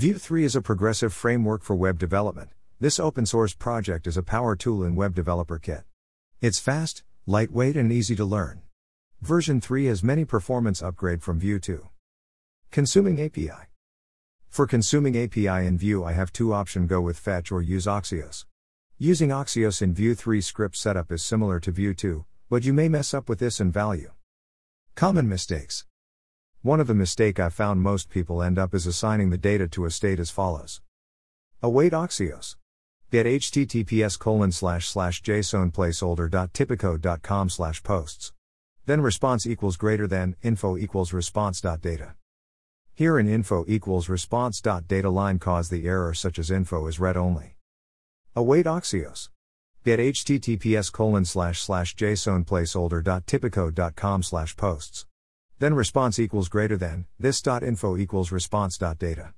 Vue 3 is a progressive framework for web development. This open source project is a power tool in Web Developer Kit. It's fast, lightweight, and easy to learn. Version 3 has many performance upgrade from Vue 2. Consuming API. For consuming API in Vue, I have two option go with fetch or use Axios. Using Axios in Vue 3 script setup is similar to Vue 2, but you may mess up with this and value. Common mistakes. One of the mistake I found most people end up is assigning the data to a state as follows. Await Axios. Get https colon slash slash json placeholder.typicode.com slash posts. Then response equals greater than info equals response.data. Here in info equals response.data line cause the error such as info is read only. Await Axios. Get https colon slash slash json placeholder.typicode.com slash posts. Then response equals greater than, this.info equals response.data.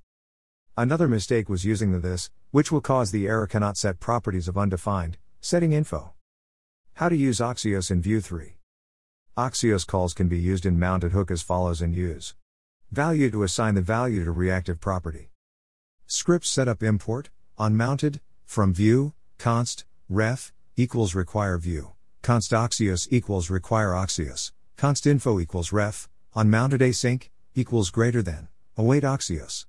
Another mistake was using the this, which will cause the error cannot set properties of undefined, setting info. How to use Axios in Vue 3. Axios calls can be used in mounted hook as follows and use value to assign the value to reactive property. Script setup import, on mounted, from vue, const, ref, equals require vue, const axios equals require axios, const info equals ref, on mounted async, equals greater than, await Axios.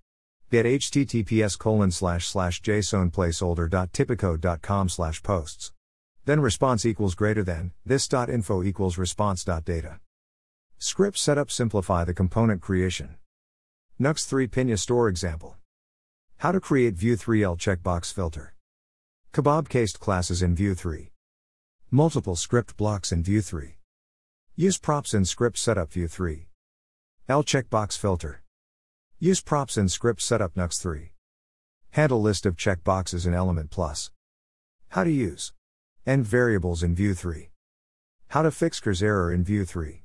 Get https colon slash slash json placeholder.typicode.com slash posts. Then response equals greater than, this.info equals response.data. Script setup simplify the component creation. Nuxt 3 Pinia store example. How to create Vue 3L checkbox filter. Kebab cased classes in Vue 3. Multiple script blocks in Vue 3. Use props in script setup Vue 3. L checkbox filter. Use props in script setup Nuxt 3. Handle list of checkboxes in Element Plus. How to use env variables in Vue 3. How to fix CORS error in Vue 3.